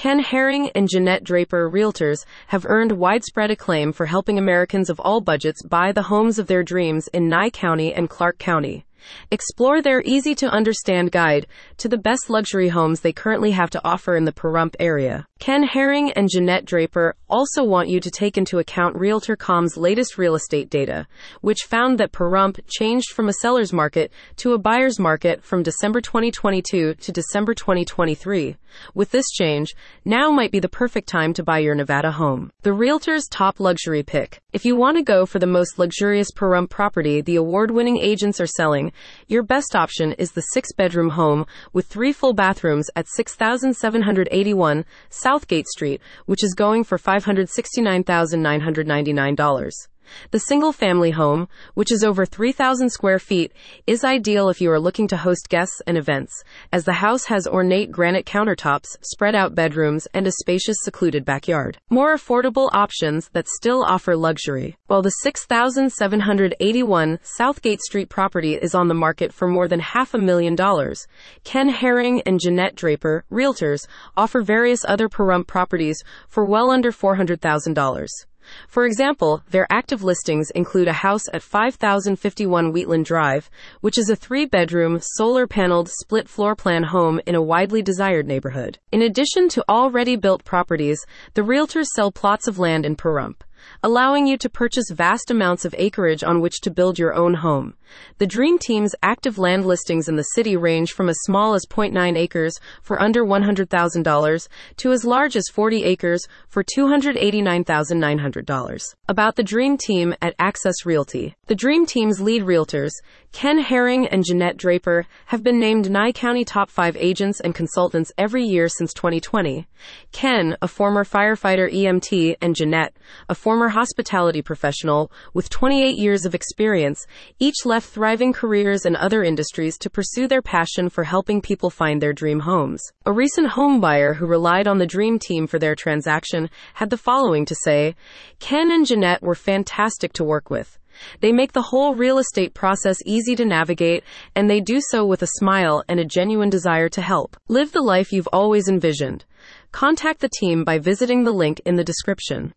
Ken Haring and Jeannette Draper Realtors have earned widespread acclaim for helping Americans of all budgets buy the homes of their dreams in Nye County and Clark County. Explore their easy to understand guide to the best luxury homes they currently have to offer in the Pahrump area. Ken Haring and Jeannette Draper also want you to take into account Realtor.com's latest real estate data, which found that Pahrump changed from a seller's market to a buyer's market from December 2022 to December 2023. With this change, now might be the perfect time to buy your Nevada home. The Realtor's top luxury pick. If you want to go for the most luxurious Pahrump property the award winning agents are selling, your best option is the six bedroom home with three full bathrooms at 6781 Southgate Street, which is going for $569,999. The single family home, which is over 3,000 square feet, is ideal if you are looking to host guests and events, as the house has ornate granite countertops, spread out bedrooms, and a spacious, secluded backyard. More affordable options that still offer luxury. While the 6,781 Southgate Street property is on the market for more than half a million dollars, Ken Haring and Jeannette Draper, realtors, offer various other Pahrump properties for well under $400,000. For example, their active listings include a house at 5051 Wheatland Drive, which is a three bedroom, solar paneled, split floor plan home in a widely desired neighborhood. In addition to already built properties, the realtors sell plots of land in Pahrump allowing you to purchase vast amounts of acreage on which to build your own home. The Dream Team's active land listings in the city range from as small as 0.9 acres for under $100,000 to as large as 40 acres for $289,900. About the Dream Team at Access Realty. The Dream Team's lead realtors, Ken Haring and Jeannette Draper, have been named Nye County top 5 agents and consultants every year since 2020. Ken, a former firefighter EMT, and Jeannette, a former hospitality professional with 28 years of experience, each left thriving careers in other industries to pursue their passion for helping people find their dream homes. A recent home buyer who relied on the Dream Team for their transaction had the following to say Ken and Jeannette were fantastic to work with. They make the whole real estate process easy to navigate, and they do so with a smile and a genuine desire to help. Live the life you've always envisioned. Contact the team by visiting the link in the description.